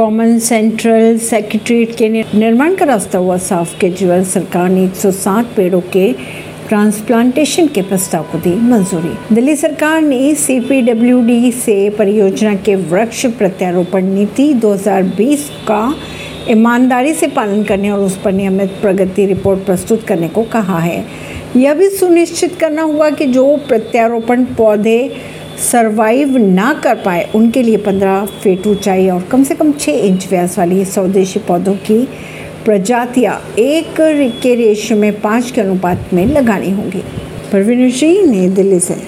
Common central secretariat के निर्माण का रास्ता हुआ साफ़। केजरीवाल सरकार ने 107 पेड़ों के ट्रांसप्लांटेशन के प्रस्ताव को दी मंजूरी। दिल्ली सरकार ने सीपीडब्ल्यूडी से परियोजना के वृक्ष प्रत्यारोपण नीति 2020 का ईमानदारी से पालन करने और उस पर नियमित प्रगति रिपोर्ट प्रस्तुत करने को कहा है। यह भी सुनिश्चित करना हुआ कि जो प्रत्यारोपण पौधे सरवाइव ना कर पाए, उनके लिए 15 फीट ऊंचाई और कम से कम छः इंच व्यास वाली स्वदेशी पौधों की प्रजातियाँ एक के रेशियो में पाँच के अनुपात में लगानी होंगी। परवीन सिंह, नई दिल्ली से।